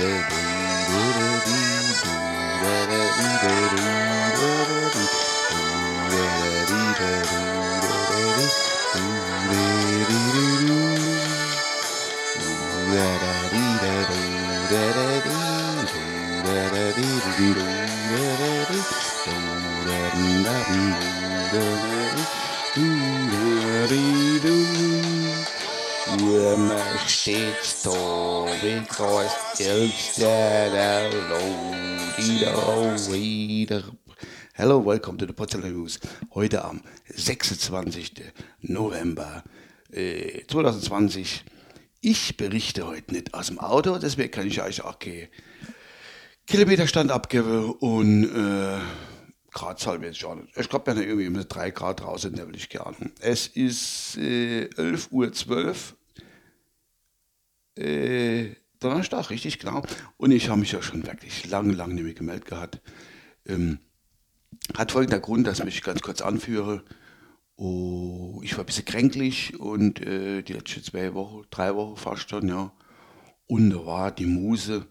steht da, wie groß ist der wieder. Hello, welcome to the Potsdamer News. Heute am 26. November äh, 2020. Ich berichte heute nicht aus dem Auto, deswegen kann ich euch auch keinen Kilometerstand abgeben und äh, Gradzahl weiß ich. Ich glaube, ja irgendwie mit 3 Grad draußen, der will ich gerne. Es ist äh, 11.12 Uhr äh, Donnerstag, richtig genau. Und ich habe mich ja schon wirklich lange, lange nicht mehr gemeldet gehabt. Ähm, hat folgender Grund, dass ich mich ganz kurz anführe. Oh, ich war ein bisschen kränklich und äh, die letzten zwei Wochen, drei Wochen fast schon, ja. Und da war die Muse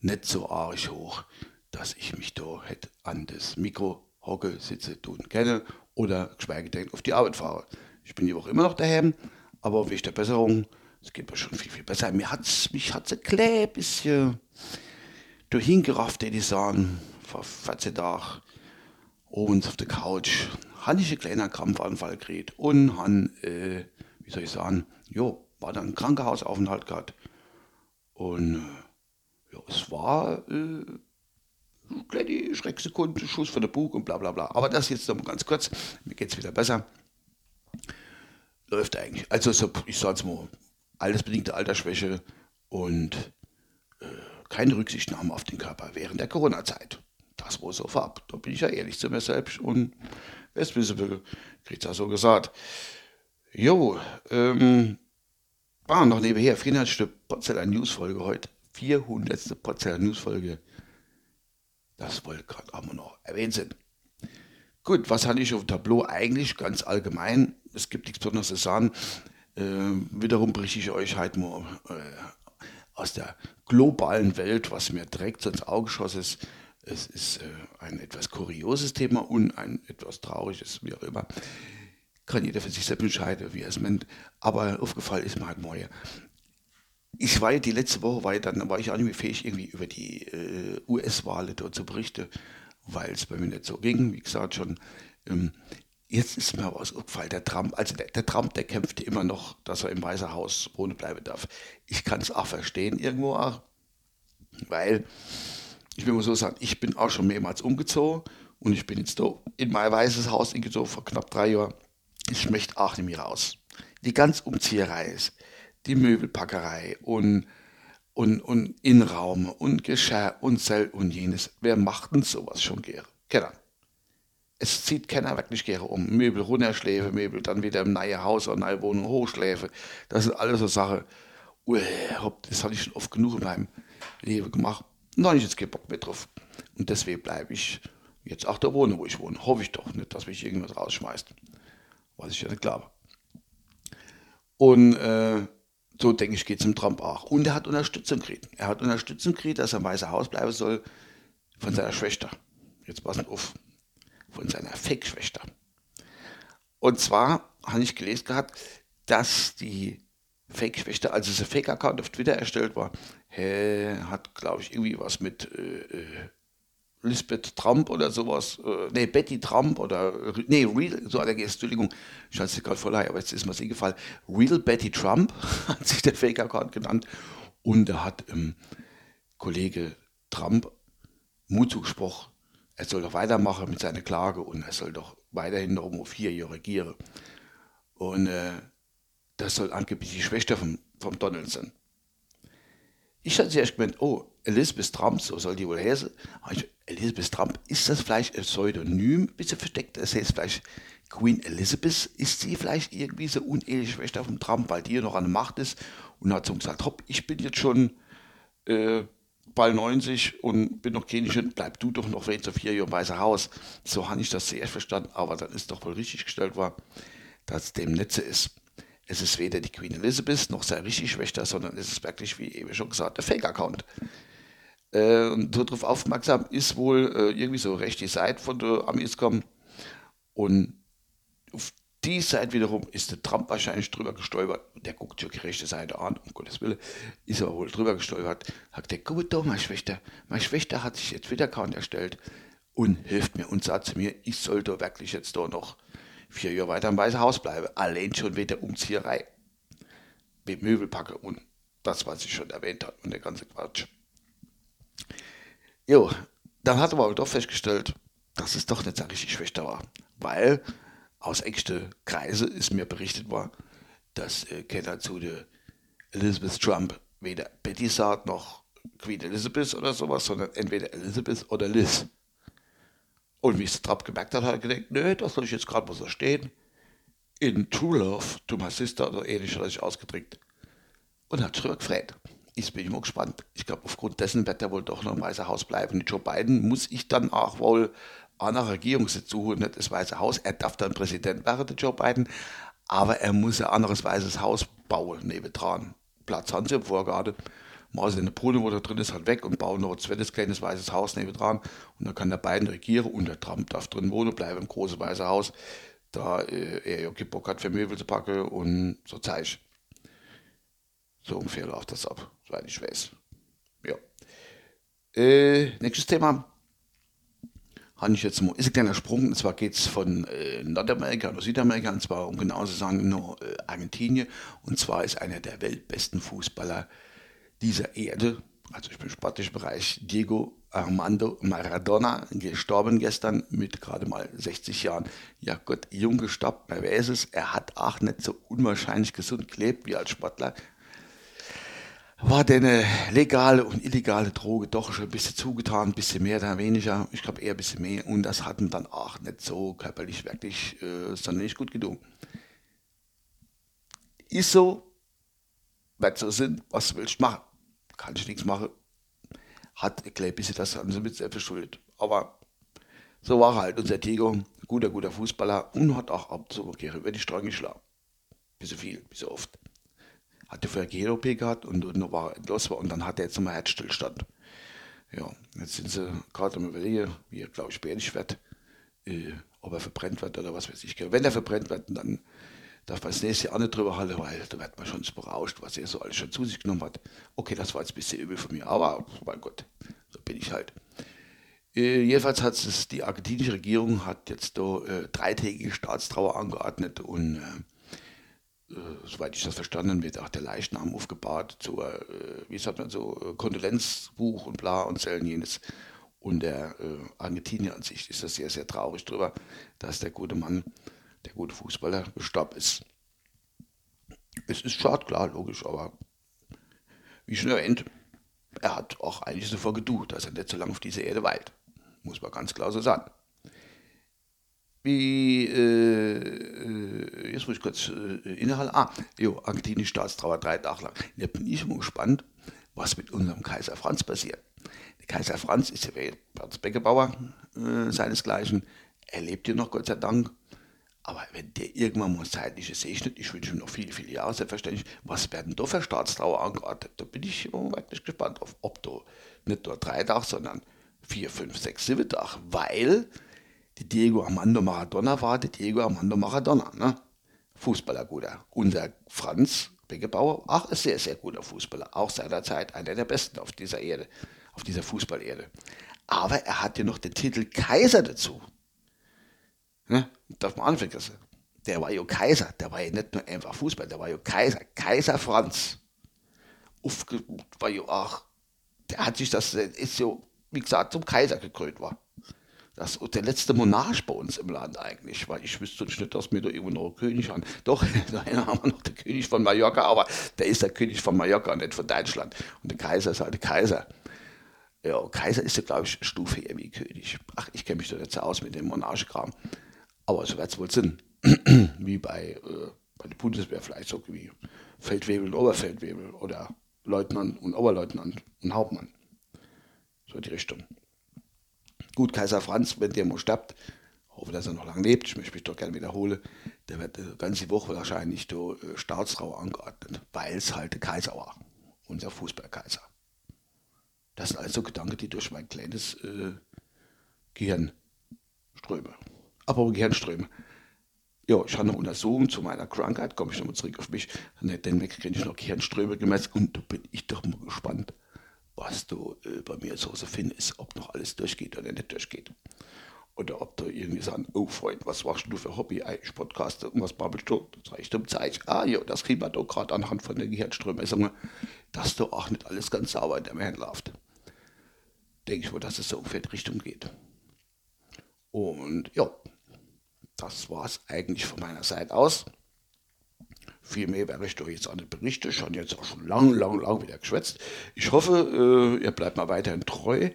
nicht so arg hoch, dass ich mich da hätte an das Mikro hocke, sitze, tun kenne oder geschweige denn auf die Arbeit fahre. Ich bin die Woche immer noch daheim, aber wegen der Besserung es geht mir schon viel, viel besser. Mir hat's, mich hat's ein klein bisschen dahingerafft, hätte ich sagen, vor 14 Tagen, oben auf der Couch, hatte ich einen kleinen Krampfanfall gekriegt und han, äh, wie soll ich sagen, jo, war dann ein Krankenhausaufenthalt gehabt. Und äh, ja, es war äh, kleine Schrecksekunde, Schuss von der Bug und bla bla bla. Aber das jetzt noch mal ganz kurz, mir geht's wieder besser. Läuft eigentlich. Also so, ich sag's mal, altersbedingte Altersschwäche und äh, keine Rücksichtnahme auf den Körper während der Corona-Zeit. Das wohl so vorab. Da bin ich ja ehrlich zu mir selbst und es will, kriegt es so gesagt. Jo, ähm, war noch nebenher, 400. Potzeller Newsfolge heute. 400. Potzeller Newsfolge. Das wollte gerade auch noch erwähnt sein. Gut, was hatte ich auf dem Tableau? Eigentlich ganz allgemein. Es gibt nichts Besonderes zu sagen. Äh, wiederum berichte ich euch halt mal äh, aus der globalen Welt, was mir direkt so ins Auge schoss ist. Es ist äh, ein etwas kurioses Thema und ein etwas trauriges, wie auch immer. Kann jeder für sich selbst entscheiden, wie er es meint. Aber aufgefallen ist mir halt mal. Ich war ja die letzte Woche, war ja dann war ich auch nicht mehr fähig, irgendwie über die äh, US-Wahl dort zu berichten, weil es bei mir nicht so ging. Wie gesagt, schon ähm, Jetzt ist mir was aufgefallen, der Trump, also der, der, Trump, der kämpft immer noch, dass er im Weißen Haus ohne bleiben darf. Ich kann es auch verstehen irgendwo auch, weil ich will mal so sagen, ich bin auch schon mehrmals umgezogen und ich bin jetzt da in mein Weißes Haus eingezogen vor knapp drei Jahren. Ich möchte auch nicht mehr raus. Die ganze Umzieherei ist, die Möbelpackerei und, und, und Innenraum und Geschirr und Sell und jenes. Wer macht denn sowas schon gerne? Genau es zieht keiner wirklich gerne um. Möbel runterschläfe, Möbel dann wieder im neuen Haus oder neue Wohnung hochschläfe. Das sind alles so Sachen. Das hatte ich schon oft genug in meinem Leben gemacht. Da habe ich jetzt keinen Bock mehr drauf. Und deswegen bleibe ich jetzt auch da wohnen, wo ich wohne. Hoffe ich doch nicht, dass mich irgendwas rausschmeißt. Was ich ja nicht glaube. Und äh, so denke ich, geht es im Trump auch. Und er hat Unterstützung gekriegt. Er hat Unterstützung gekriegt, dass er im Weißen Haus bleiben soll von seiner Schwester. Jetzt passen auf von seiner Fake-Schwester. Und zwar habe ich gelesen gehabt, dass die Fake-Schwester, also der Fake-Account auf Twitter erstellt war, äh, hat, glaube ich, irgendwie was mit äh, äh, Lisbeth Trump oder sowas, äh, nee, Betty Trump oder, nee, Real, so er, Entschuldigung, ich hatte es gerade voll aber jetzt ist mir das gefallen. Real Betty Trump hat sich der Fake-Account genannt und da hat ähm, Kollege Trump Mut zugesprochen, er soll doch weitermachen mit seiner Klage und er soll doch weiterhin noch um vier Jahre regieren. Und äh, das soll angeblich die Schwester vom, vom Donald sein. Ich hatte zuerst gemeint, oh, Elizabeth Trump, so soll die wohl heißen. Elizabeth Trump, ist das vielleicht ein Pseudonym, ein bisschen versteckt? Das heißt vielleicht Queen Elizabeth, ist sie vielleicht irgendwie so uneheliche Schwester von Trump, weil die noch an der Macht ist und hat so gesagt, hopp, ich bin jetzt schon äh, bald 90 und bin noch kein Kind, bleib du doch noch zu vier Jahre im Weißen Haus. So habe ich das zuerst verstanden, aber dann ist doch wohl richtig gestellt war, dass dem Netze ist. Es ist weder die Queen Elizabeth noch seine richtige Schwester, sondern es ist wirklich, wie eben schon gesagt, der Fake-Account. Äh, und so darauf aufmerksam ist wohl äh, irgendwie so rechte Seite von der Amis kommen. Und auf die Seite wiederum ist der Trump wahrscheinlich drüber gestolpert. Der guckt sich die rechte Seite an, um Gottes Willen, ist aber wohl drüber gestolpert. Hat der gut, doch, meine Schwester, meine Schwester hat sich jetzt wieder Account erstellt und hilft mir und sagt zu mir, ich sollte wirklich jetzt doch noch vier Jahre weiter im Weißen Haus bleiben. Allein schon wegen der Umzieherei. Mit Möbel packe und das, was ich schon erwähnt habe und der ganze Quatsch. Jo, dann hat er aber doch festgestellt, dass es doch nicht seine richtige Schwester war. Weil aus engsten Kreise ist mir berichtet worden, dass äh, Kenner zu der Elizabeth Trump weder Betty sagt noch Queen Elizabeth oder sowas, sondern entweder Elizabeth oder Liz. Und wie es Trump gemerkt hat, hat er gedacht, nö, das soll ich jetzt gerade mal so stehen. In True Love to my sister oder ähnlich hat er sich ausgedrückt. Und hat gefreut. Ich bin immer gespannt. Ich glaube, aufgrund dessen wird er wohl doch noch im Weißen Haus bleiben. Joe Biden muss ich dann auch wohl einer Regierungssitz suchen, nicht das Weiße Haus. Er darf dann Präsident werden, der Joe Biden, aber er muss ein anderes Weißes Haus bauen, nebendran. Platz haben sie im Vorgarten. Machen sie eine Brunnen, wo da drin ist, halt weg und bauen noch ein zweites kleines weißes Haus nebendran. Und dann kann der Biden regieren und der Trump darf drin wohnen, bleiben im großen weißen Haus, da äh, er ja keinen Bock hat, für Möbel zu packen und so Zeug. So ungefähr läuft das ab, soweit ich weiß. Ja. Äh, nächstes Thema habe ich jetzt mal, ist ein kleiner Sprung, und zwar geht es von äh, Nordamerika oder Südamerika, und zwar, um genau zu sagen, nur äh, Argentinien. Und zwar ist einer der weltbesten Fußballer dieser Erde, also im sportlichen Bereich, Diego Armando Maradona, gestorben gestern mit gerade mal 60 Jahren. Ja Gott, jung gestorben, wer weiß es, er hat auch nicht so unwahrscheinlich gesund gelebt wie als Sportler, war denn eine legale und illegale Droge doch schon ein bisschen zugetan, ein bisschen mehr oder weniger. Ich glaube eher ein bisschen mehr. Und das hat ihm dann auch nicht so körperlich wirklich äh, sonderlich gut getan. Ist so, wird so sind, was willst du machen? Kann ich nichts machen. Hat ein klein bisschen das Ganze mit selbst verschuldet. Aber so war halt unser Tigo. Guter, guter Fußballer und hat auch ab und zu über die Stränge geschlagen. Bisschen viel, bisschen oft hatte vorher Gehirn-OP gehabt und, und war los war und dann hat er jetzt nochmal Herzstillstand. Ja, jetzt sind sie gerade am überlegen, wie er, glaube ich, beerdigt wird, äh, ob er verbrennt wird oder was weiß ich. Wenn er verbrennt wird, dann darf man das nächste Jahr nicht drüber halten, weil da wird man schon berauscht, was er so alles schon zu sich genommen hat. Okay, das war jetzt ein bisschen übel von mir, aber mein Gott, so bin ich halt. Äh, jedenfalls hat es die argentinische Regierung hat jetzt da äh, dreitägige Staatstrauer angeordnet und äh, soweit ich das verstanden wird, auch der Leichnam aufgebahrt zur, äh, wie sagt man so, äh, Kondolenzbuch und bla und Zellen jenes. Und der äh, Argentinier an sich ist das sehr, sehr traurig drüber, dass der gute Mann, der gute Fußballer gestorben ist. Es ist schade, klar, logisch, aber wie schon erwähnt, er hat auch einiges davor gedu, dass er nicht so lange auf dieser Erde weilt. Muss man ganz klar so sagen wie, äh, äh, jetzt muss ich kurz äh, innehalten, ah, jo, argentinische Staatstrauer drei Tage lang. Da bin ich immer gespannt, was mit unserem Kaiser Franz passiert. Der Kaiser Franz ist ja Erzbäckebauer äh, seinesgleichen. Er lebt ja noch, Gott sei Dank. Aber wenn der irgendwann mal zeitlich segnet, ich wünsche ihm noch viele, viele Jahre, selbstverständlich, was werden da für Staatstrauer angeordnet? Da bin ich wirklich gespannt drauf, ob da nicht nur drei Tage, sondern vier, fünf, sechs, sieben Tage, weil die Diego Armando Maradona war der Diego Armando Maradona, ne? Fußballer guter. Unser Franz Beckenbauer, auch ein sehr, sehr guter Fußballer, auch seinerzeit einer der besten auf dieser Erde, auf dieser Fußballerde. Aber er hat ja noch den Titel Kaiser dazu. Ne? Darf man anvergessen. Der war ja Kaiser, der war ja nicht nur einfach Fußball, der war ja Kaiser, Kaiser Franz. Aufge war ja auch, der hat sich das, ist ja, wie gesagt, zum Kaiser gekrönt war das der letzte Monarch bei uns im Land eigentlich, weil ich wüsste nicht, dass wir da irgendwo noch einen König haben. Doch, da haben wir noch den König von Mallorca, aber der ist der König von Mallorca, nicht von Deutschland. Und der Kaiser ist halt der Kaiser. Ja, Kaiser ist ja, glaube ich, Stufe eher wie König. Ach, ich kenne mich da nicht so aus mit dem Monarchkram. Aber so wird es wohl Sinn. wie bei, äh, bei der Bundeswehr vielleicht so wie Feldwebel und Oberfeldwebel oder Leutnant und Oberleutnant und Hauptmann. So die Richtung. Gut, Kaiser Franz, wenn der mal stirbt, hoffe, dass er noch lange lebt, ich möchte mich doch gerne wiederholen, der wird die ganze Woche wahrscheinlich der äh, Staatsrau angeordnet, weil es halt der Kaiser war, unser Fußballkaiser. Das sind also Gedanken, die durch mein kleines äh, Gehirn strömen. Aber Gehirnströme. Ja, ich habe eine Untersuchung zu meiner Krankheit, komme ich nochmal zurück auf mich. Den Weg kriege ich noch Gehirnströme gemessen und da bin ich doch mal gespannt, was du äh, bei mir so so findest, ob noch alles durchgeht oder nicht durchgeht. Oder ob du irgendwie sagst, oh Freund, was machst du für Hobby? Ich podcaste und was babbelst du? Das reicht um Zeit. Ah ja, das kriegen wir doch gerade anhand von den Gehirnströmmessungen, dass du auch nicht alles ganz sauber in der Hirn läuft. Denke ich wohl, dass es so ungefähr in Richtung geht. Und ja, das war es eigentlich von meiner Seite aus. Viel mehr werde ich euch jetzt an den Berichte schon jetzt auch schon lang, lang, lang wieder geschwätzt. Ich hoffe, äh, ihr bleibt mal weiterhin treu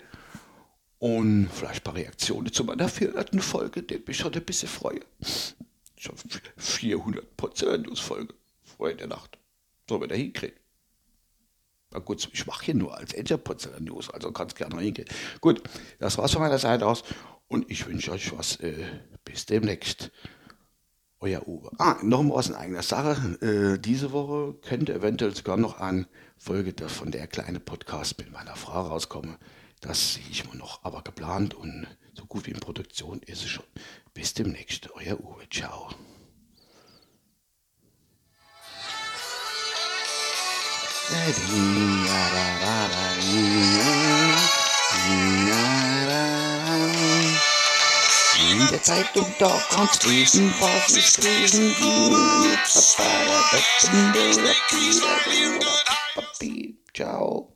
und vielleicht ein paar Reaktionen zu meiner 400. Folge, die mich schon ein bisschen freue. Ich habe 400 Porzellanus Folge. Freue der Nacht. So wir da hinkriegen. Na gut, ich mache hier nur als Porzellan News, also kann es gerne hingehen. Gut, das war's von meiner Seite aus und ich wünsche euch was. Äh, bis demnächst. Euer Uwe. Ah, noch mal in eigener Sache. Äh, diese Woche könnte eventuell sogar noch eine Folge von der kleine Podcast mit meiner Frau rauskommen. Das sehe ich mir noch, aber geplant und so gut wie in Produktion ist es schon. Bis demnächst, euer Uwe. Ciao. In der Zeitung, da kannst du lesen, was ich lesen will. Ciao.